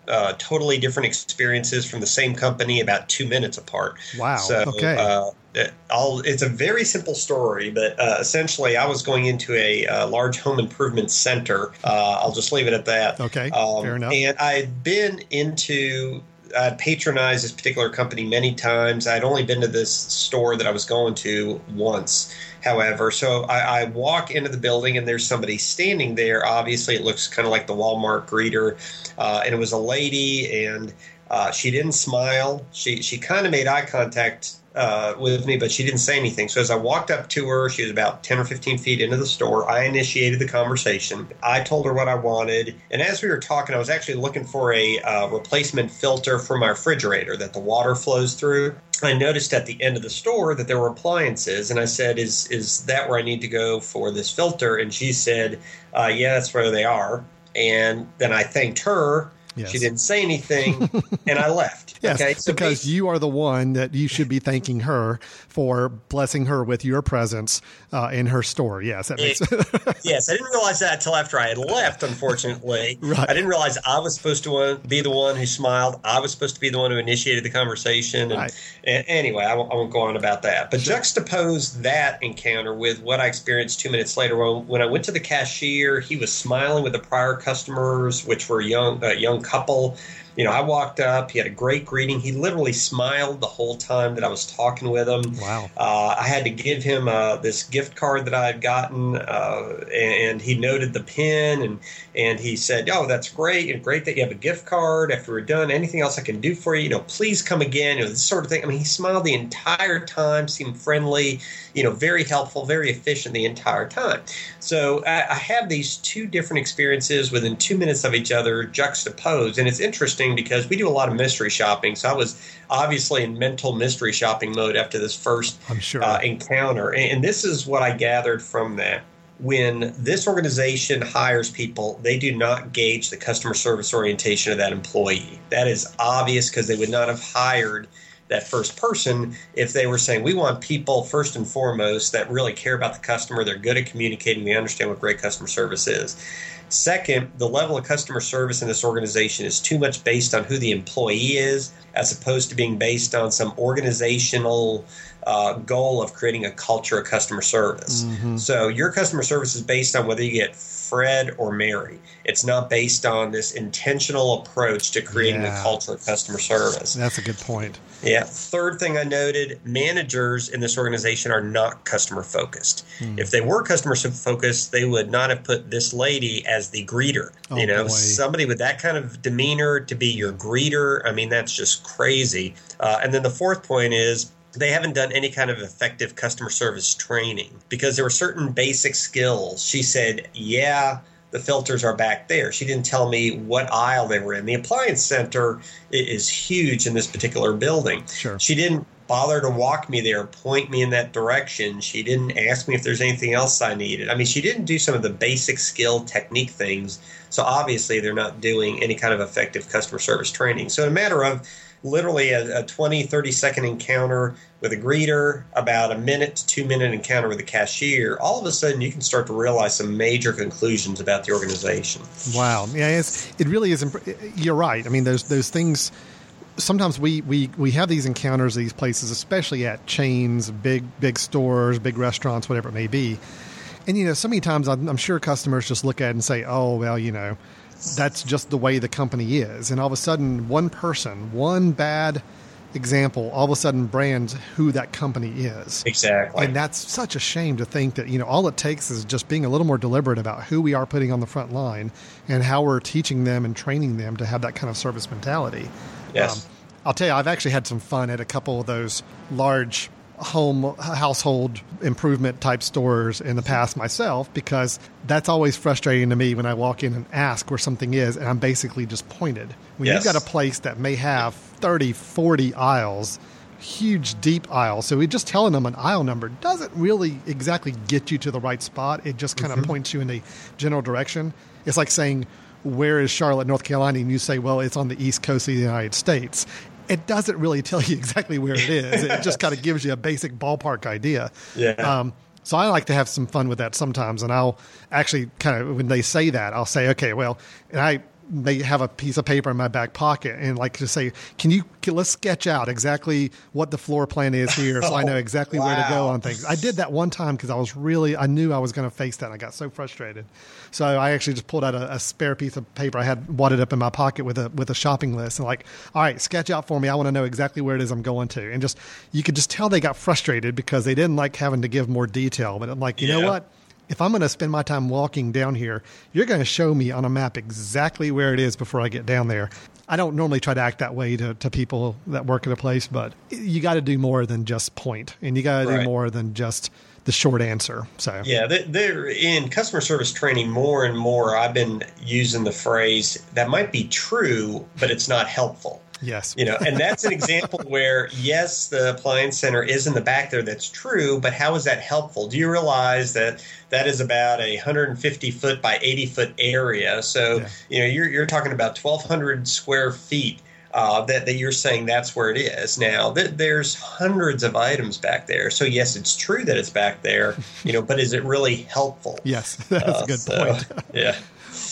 uh, totally different experiences from the same company about two minutes apart.
Wow.
So,
okay.
Uh, it, it's a very simple story, but uh, essentially, I was going into a uh, large home improvement center. Uh, I'll just leave it at that.
Okay. Um, Fair enough.
And I had been into I'd patronized this particular company many times. I'd only been to this store that I was going to once, however. So I, I walk into the building and there's somebody standing there. Obviously, it looks kind of like the Walmart greeter, uh, and it was a lady, and uh, she didn't smile. She she kind of made eye contact uh, with me, but she didn't say anything. So as I walked up to her, she was about 10 or 15 feet into the store. I initiated the conversation. I told her what I wanted. And as we were talking, I was actually looking for a uh, replacement filter for my refrigerator that the water flows through. I noticed at the end of the store that there were appliances, and I said, "Is is that where I need to go for this filter?" And she said, uh, "Yeah, that's where they are." And then I thanked her Yes. She didn't say anything, and I left.
yes, okay? so because you are the one that you should be thanking her for blessing her with your presence uh, in her store. Yes, that makes
it, yes, I didn't realize that until after I had left. Unfortunately, right. I didn't realize I was supposed to be the one who smiled. I was supposed to be the one who initiated the conversation. And, right. and anyway, I won't, I won't, go on about that. But sure. juxtapose that encounter with what I experienced two minutes later when, when I went to the cashier. He was smiling with the prior customers, which were young, uh, young couple you know, I walked up. He had a great greeting. He literally smiled the whole time that I was talking with him.
Wow.
Uh, I had to give him uh, this gift card that I had gotten, uh, and he noted the pin, and and he said, "Oh, that's great, and great that you have a gift card." After we're done, anything else I can do for you? You know, please come again. You know, this sort of thing. I mean, he smiled the entire time, seemed friendly. You know, very helpful, very efficient the entire time. So I, I have these two different experiences within two minutes of each other juxtaposed, and it's interesting interesting because we do a lot of mystery shopping. So I was obviously in mental mystery shopping mode after this first
sure.
uh, encounter. And, and this is what I gathered from that when this organization hires people, they do not gauge the customer service orientation of that employee. That is obvious because they would not have hired that first person if they were saying, We want people first and foremost that really care about the customer, they're good at communicating, they understand what great customer service is. Second, the level of customer service in this organization is too much based on who the employee is, as opposed to being based on some organizational uh, goal of creating a culture of customer service. Mm-hmm. So your customer service is based on whether you get Fred or Mary. It's not based on this intentional approach to creating yeah. a culture of customer service.
That's a good point.
Yeah. Third thing I noted managers in this organization are not customer focused. Hmm. If they were customer focused, they would not have put this lady as the greeter. Oh, you know, boy. somebody with that kind of demeanor to be your greeter. I mean, that's just crazy. Uh, and then the fourth point is they haven't done any kind of effective customer service training because there were certain basic skills. She said, Yeah, the filters are back there. She didn't tell me what aisle they were in. The appliance center is huge in this particular building.
Sure.
She didn't bother to walk me there, point me in that direction. She didn't ask me if there's anything else I needed. I mean, she didn't do some of the basic skill technique things. So obviously, they're not doing any kind of effective customer service training. So, in a matter of literally a, a 20, 30 second encounter with a greeter, about a minute to two minute encounter with a cashier, all of a sudden you can start to realize some major conclusions about the organization.
Wow. Yeah, it really is. Imp- you're right. I mean, those, those things sometimes we, we, we have these encounters these places, especially at chains, big big stores, big restaurants, whatever it may be. And you know, so many times I'm, I'm, sure customers just look at it and say, "Oh, well, you know, that's just the way the company is. And all of a sudden, one person, one bad example, all of a sudden brands who that company is.
Exactly.
And that's such a shame to think that, you know, all it takes is just being a little more deliberate about who we are putting on the front line and how we're teaching them and training them to have that kind of service mentality.
Yes. Um,
I'll tell you, I've actually had some fun at a couple of those large home household improvement type stores in the past myself because that's always frustrating to me when I walk in and ask where something is and I'm basically just pointed. When yes. you've got a place that may have 30, 40 aisles, huge deep aisles, so just telling them an aisle number doesn't really exactly get you to the right spot. It just kind of mm-hmm. points you in a general direction. It's like saying, where is Charlotte, North Carolina? And you say, well, it's on the east coast of the United States it doesn't really tell you exactly where it is. it just kind of gives you a basic ballpark idea.
Yeah. Um,
so I like to have some fun with that sometimes, and I'll actually kind of when they say that, I'll say, okay, well, and I they have a piece of paper in my back pocket and like to say, "Can you let's sketch out exactly what the floor plan is here, so I know exactly wow. where to go on things." I did that one time because I was really I knew I was going to face that. and I got so frustrated, so I actually just pulled out a, a, spare piece of paper I had wadded up in my pocket with a with a shopping list and like, "All right, sketch out for me. I want to know exactly where it is I'm going to." And just you could just tell they got frustrated because they didn't like having to give more detail. But I'm like, you yeah. know what? if I'm going to spend my time walking down here, you're going to show me on a map exactly where it is before I get down there. I don't normally try to act that way to, to people that work at a place, but you got to do more than just point, and you got to right. do more than just the short answer. So
yeah, they're in customer service training more and more. I've been using the phrase that might be true, but it's not helpful.
Yes.
You know, and that's an example where, yes, the appliance center is in the back there. That's true. But how is that helpful? Do you realize that that is about a 150 foot by 80 foot area? So, yeah. you know, you're, you're talking about 1,200 square feet. Uh, that, that you're saying that's where it is. Now, th- there's hundreds of items back there. So, yes, it's true that it's back there, you know, but is it really helpful?
Yes, that's uh, a good so, point.
yeah.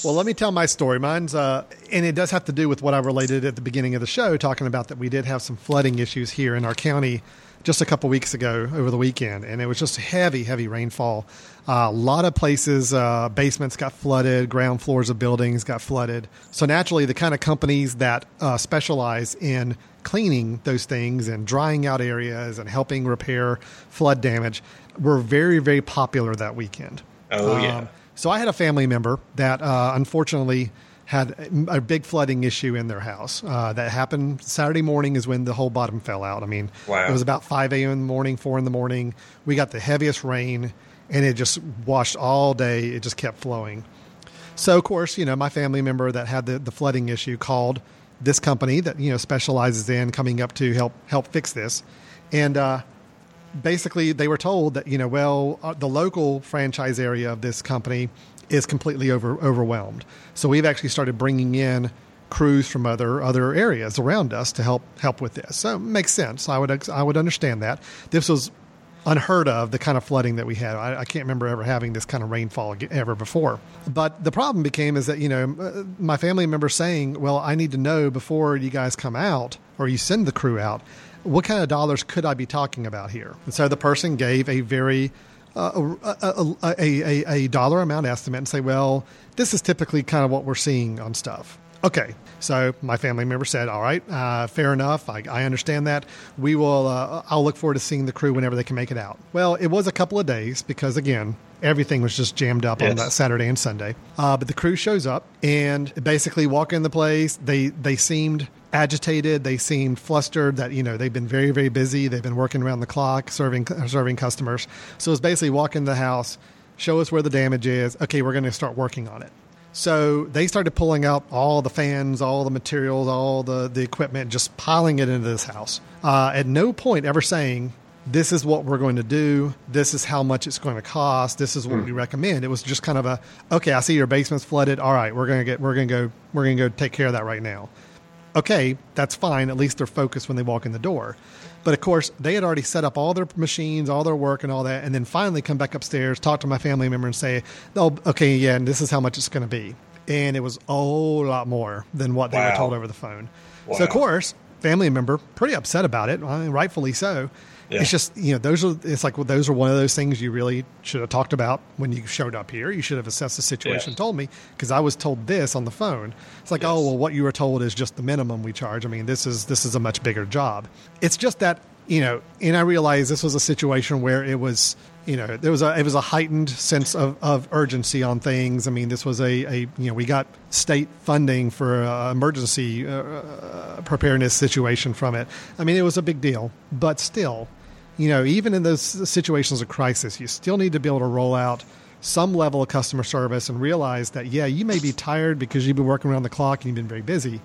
Well, let me tell my story. Mine's, uh, and it does have to do with what I related at the beginning of the show, talking about that we did have some flooding issues here in our county just a couple weeks ago over the weekend, and it was just heavy, heavy rainfall. Uh, a lot of places, uh, basements got flooded, ground floors of buildings got flooded. So naturally, the kind of companies that uh, specialize in cleaning those things and drying out areas and helping repair flood damage were very, very popular that weekend.
Oh yeah. Um,
so I had a family member that uh, unfortunately had a big flooding issue in their house. Uh, that happened Saturday morning is when the whole bottom fell out. I mean, wow. it was about 5 a.m. in the morning, 4 in the morning. We got the heaviest rain and it just washed all day. It just kept flowing. So, of course, you know, my family member that had the, the flooding issue called this company that, you know, specializes in coming up to help help fix this. And uh, basically they were told that you know well uh, the local franchise area of this company is completely over overwhelmed. So we've actually started bringing in crews from other other areas around us to help help with this. So it makes sense. I would i would understand that. This was unheard of the kind of flooding that we had. I, I can't remember ever having this kind of rainfall ever before. But the problem became is that you know uh, my family member saying well i need to know before you guys come out or you send the crew out what kind of dollars could I be talking about here? And so the person gave a very uh, a, a, a, a, dollar amount estimate and say, well, this is typically kind of what we're seeing on stuff. Okay, so my family member said, all right, uh, fair enough. I, I, understand that. We will. Uh, I'll look forward to seeing the crew whenever they can make it out. Well, it was a couple of days because again, everything was just jammed up yes. on that Saturday and Sunday. Uh, but the crew shows up and basically walk in the place. They they seemed agitated. They seemed flustered that, you know, they've been very, very busy. They've been working around the clock, serving, serving customers. So it's basically walk in the house, show us where the damage is. Okay, we're going to start working on it. So they started pulling out all the fans, all the materials, all the, the equipment, just piling it into this house. Uh, at no point ever saying, this is what we're going to do. This is how much it's going to cost. This is what mm. we recommend. It was just kind of a, okay, I see your basement's flooded. All right, we're going to get, we're going to go, we're going to go take care of that right now okay, that's fine. At least they're focused when they walk in the door. But of course, they had already set up all their machines, all their work, and all that, and then finally come back upstairs, talk to my family member, and say, "Oh, okay, yeah, and this is how much it's going to be." And it was a whole lot more than what they wow. were told over the phone. Wow. So of course, family member pretty upset about it, uh, rightfully so. Yeah. It's just you know those are it's like well those are one of those things you really should have talked about when you showed up here. You should have assessed the situation, yes. told me because I was told this on the phone. It's like oh, yes. oh well, what you were told is just the minimum we charge. I mean this is this is a much bigger job. It's just that you know, and I realized this was a situation where it was you know there was a it was a heightened sense of, of urgency on things. I mean this was a, a you know we got state funding for uh, emergency uh, preparedness situation from it. I mean it was a big deal, but still you know, even in those situations of crisis, you still need to be able to roll out some level of customer service and realize that, yeah, you may be tired because you've been working around the clock and you've been very busy,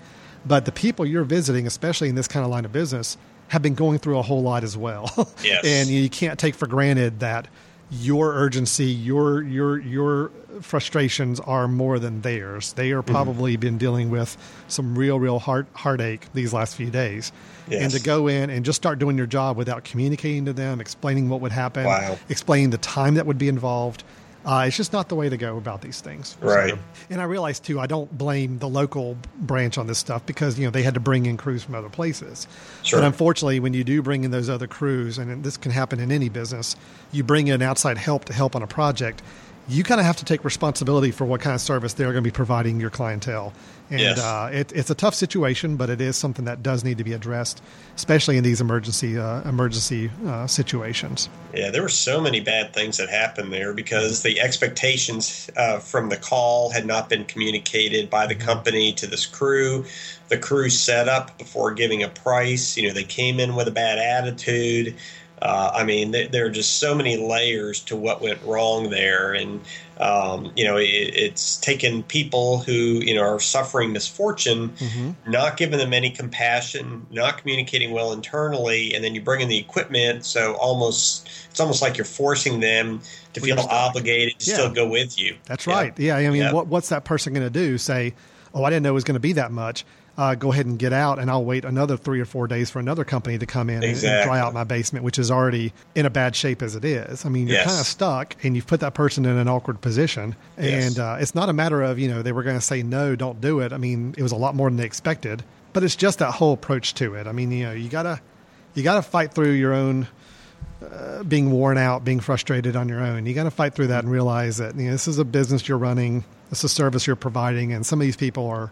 but the people you're visiting, especially in this kind of line of business, have been going through a whole lot as well.
Yes.
and you can't take for granted that your urgency, your your your frustrations are more than theirs. They are mm-hmm. probably mm-hmm. been dealing with some real, real heart heartache these last few days. Yes. And to go in and just start doing your job without communicating to them, explaining what would happen,
wow.
explaining the time that would be involved. Uh, it's just not the way to go about these things.
Right.
So, and I realize too, I don't blame the local branch on this stuff because you know they had to bring in crews from other places.
Sure.
But unfortunately, when you do bring in those other crews, and this can happen in any business, you bring in outside help to help on a project. You kind of have to take responsibility for what kind of service they're going to be providing your clientele. And
Yes.
uh, it, it's a tough situation, but it is something that does need to be addressed, especially in these emergency uh, emergency uh, situations.
Yeah, there were so many bad things that happened there because the expectations uh, from the call had not been communicated by the company to this crew. The crew set up before giving a price. You know, they came in with a bad attitude. Uh, I mean, th- there are just so many layers to what went wrong there, and um, you know, it, it's taken people who you know are suffering misfortune, not giving them any compassion, not communicating well internally, and then you bring in the equipment. So almost, it's almost like you're forcing them to feel obligated to
Yeah.
still go with you.
That's
Yeah.
right. Yeah, I mean,
Yeah.
what, what's that person going to do? Say, "Oh, I didn't know it was going to be that much. Uh, go ahead and get out, and I'll wait another three or four days for another company to come in and- and, dry out my basement, which is already in a bad shape as it is. I mean, you're
Yes.
kind of stuck, and you've put that person in an awkward position.
Yes.
And uh, it's not a matter of you know they were going to say no, don't do it. I mean, it was a lot more than they expected, but it's just that whole approach to it. I mean, you know, you gotta you gotta fight through your own uh, being worn out, being frustrated on your own. You got to fight through that and realize that you know, this is a business you're running, this is a service you're providing, and some of these people are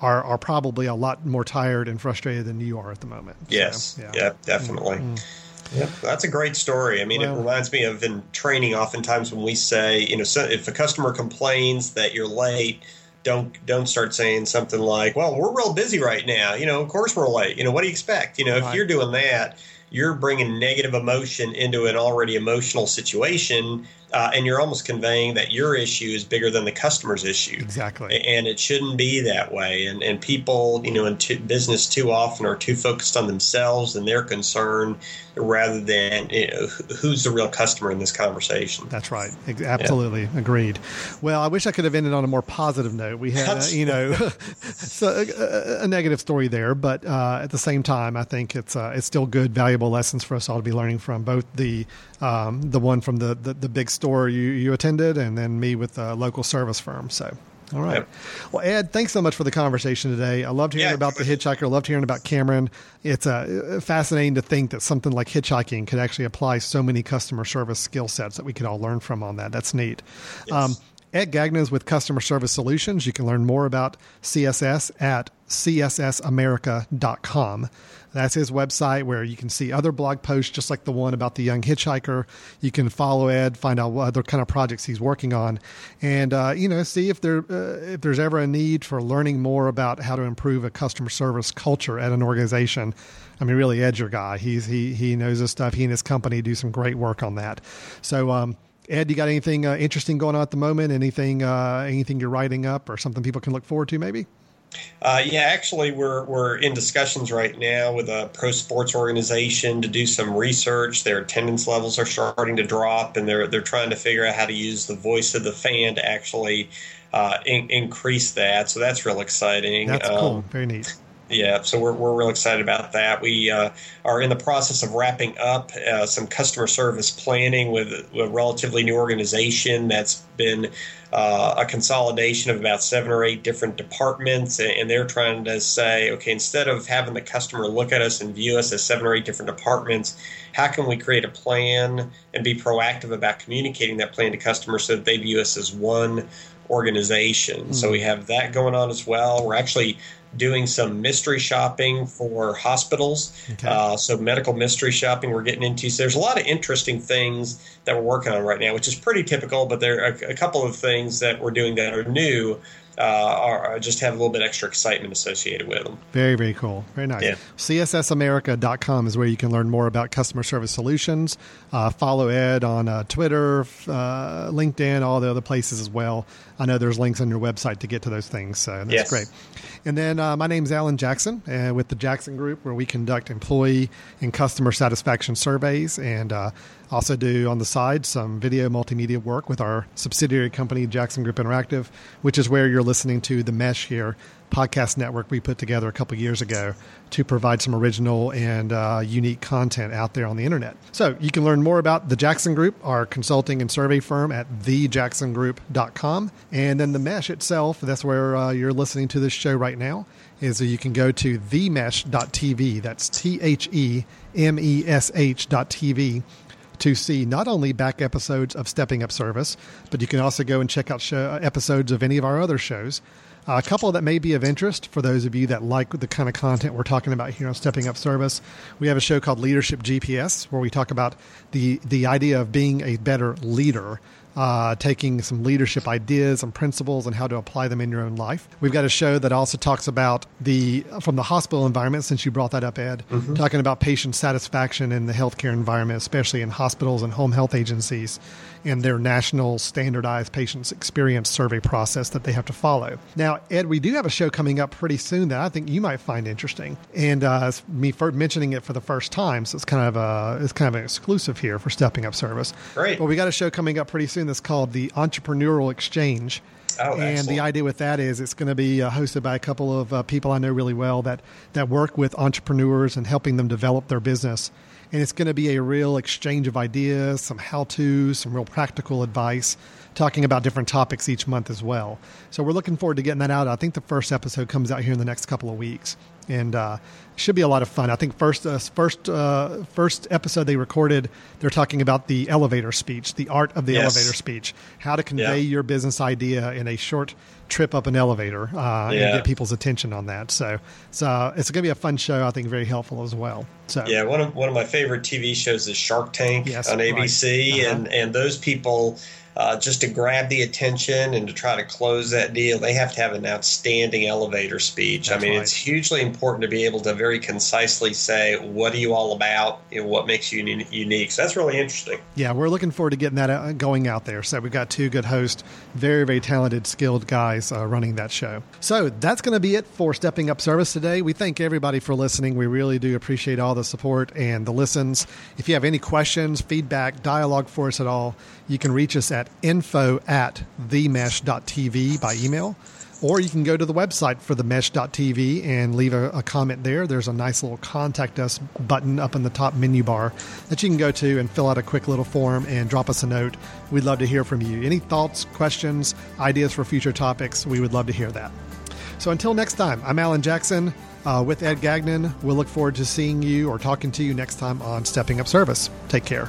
are are probably a lot more tired and frustrated than you are at the moment. So,
Yes.
yeah.
yeah. definitely. Mm-hmm. Yep. That's a great story. I mean,
Well-
it reminds me of in training, oftentimes when we say, you know, so if a customer complains that you're late, don't don't start saying something like, "Well, we're real busy right now." You know, of course we're late. You know, what do you expect? You know, if
Right.
you're doing that, you're bringing negative emotion into an already emotional situation, uh, and you're almost conveying that your issue is bigger than the customer's issue
Exactly.
and it shouldn't be that way. And and people, you know, in t- business too often are too focused on themselves and their concern rather than you know, who's the real customer in this conversation.
That's right. Absolutely agreed. Well, I wish I could have ended on a more positive note. We had, uh, you know, so a, a, a negative story there, but uh, at the same time, I think it's uh, it's still good, valuable lessons for us all to be learning from. Both the um, the one from the, the the big store you you attended, and then me with a local service firm. So. All right.
Yep.
Well, Ed, thanks so much for the conversation today. I loved hearing
Yeah,
about the hitchhiker. I loved hearing about Cameron. It's uh, fascinating to think that something like hitchhiking could actually apply so many customer service skill sets that we could all learn from on that. That's neat. Um, Ed Gagnon is with Customer Service Solutions. You can learn more about CSS at cssamerica.com. That's his website where you can see other blog posts just like the one about the young hitchhiker. You can follow Ed, find out what other kind of projects he's working on, and uh, you know see if there uh, if there's ever a need for learning more about how to improve a customer service culture at an organization. I mean, really, Ed's your guy. He's he he knows his stuff. He and his company do some great work on that. So. Um, Ed, you got anything uh, interesting going on at the moment? Anything, uh, anything you're writing up, or something people can look forward to? Maybe.
Uh, yeah, actually, we're we're in discussions right now with a pro sports organization to do some research. Their attendance levels are starting to drop, and they're they're trying to figure out how to use the voice of the fan to actually uh, in, increase that. So that's real exciting.
That's
Um,
cool. Very neat.
Yeah, so we're, we're real excited about that. We uh, are in the process of wrapping up uh, some customer service planning with a relatively new organization that's been uh, a consolidation of about seven or eight different departments. And, and they're trying to say, okay, instead of having the customer look at us and view us as seven or eight different departments, how can we create a plan and be proactive about communicating that plan to customers so that they view us as one organization? So we have that going on as well. We're actually doing some mystery shopping for hospitals.
Okay.
Uh, so medical mystery shopping we're getting into. So there's a lot of interesting things that we're working on right now, which is pretty typical. But there are a, a couple of things that we're doing that are new. Uh, are, are just have a little bit extra excitement associated with them.
Very, very cool. Very nice.
Yeah.
CSSAmerica.com is where you can learn more about customer service solutions. Uh, follow Ed on uh, Twitter, uh, LinkedIn, all the other places as well. I know there's links on your website to get to those things, so that's
Yes.
great. And then uh, my is Alan Jackson uh, with the Jackson Group, where we conduct employee and customer satisfaction surveys. And uh, Also, do on the side some video multimedia work with our subsidiary company, Jackson Group Interactive, which is where you're listening to the Mesh here podcast network we put together a couple years ago to provide some original and uh, unique content out there on the internet. So you can learn more about the Jackson Group, our consulting and survey firm, at thejacksongroup.com. And then the Mesh itself, that's where uh, you're listening to this show right now, is you can go to themesh.tv. That's T H E M E S H.tv to see not only back episodes of Stepping Up Service, but you can also go and check out show, episodes of any of our other shows. Uh, a couple that may be of interest for those of you that like the kind of content we're talking about here on Stepping Up Service. We have a show called Leadership GPS where we talk about the the idea of being a better leader uh, taking some leadership ideas and principles and how to apply them in your own life. We've got a show that also talks about the from the hospital environment, since you brought that up, Ed, mm-hmm. talking about patient satisfaction in the healthcare environment, especially in hospitals and home health agencies and their national standardized patients experience survey process that they have to follow. Now, Ed, we do have a show coming up pretty soon that I think you might find interesting, and uh, me mentioning it for the first time, so it's kind of a it's kind of an exclusive here for Stepping Up Service.
Great.
But we got a show coming up pretty soon that's called the Entrepreneurial Exchange.
Oh, and
excellent. the idea with that is it's going to be uh, hosted by a couple of uh, people I know really well that that work with entrepreneurs and helping them develop their business and it's going to be a real exchange of ideas, some how tos, some real practical advice, talking about different topics each month as well. So we're looking forward to getting that out. I think the first episode comes out here in the next couple of weeks and uh, should be a lot of fun. I think first uh, first uh, first episode they recorded, they're talking about the elevator speech, the art of the yes. elevator speech, how to convey yeah. your business idea in a short trip up an elevator uh, yeah. and get people's attention on that. So, so it's going to be a fun show. I think very helpful as well. So
yeah, one of one of my favorite TV shows is Shark Tank yes, on ABC, right. uh-huh. and and those people uh, just to grab the attention and to try to close that deal, they have to have an outstanding elevator speech. That's I mean, right. it's hugely important to be able to very concisely say, what are you all about? You know, what makes you unique? So that's really interesting.
Yeah, we're looking forward to getting that uh, going out there. So we've got two good hosts, very, very talented, skilled guys uh, running that show. So that's going to be it for Stepping Up Service today. We thank everybody for listening. We really do appreciate all the support and the listens. If you have any questions, feedback, dialogue for us at all, you can reach us at info at themesh.tv by email, or you can go to the website for themesh.tv and leave a, a, comment there. There's a nice little contact us button up in the top menu bar that you can go to and fill out a quick little form and drop us a note. We'd love to hear from you. Any thoughts, questions, ideas for future topics, we would love to hear that. So until next time, I'm Alan Jackson. Uh, with Ed Gagnon, we'll look forward to seeing you or talking to you next time on Stepping Up Service. Take care.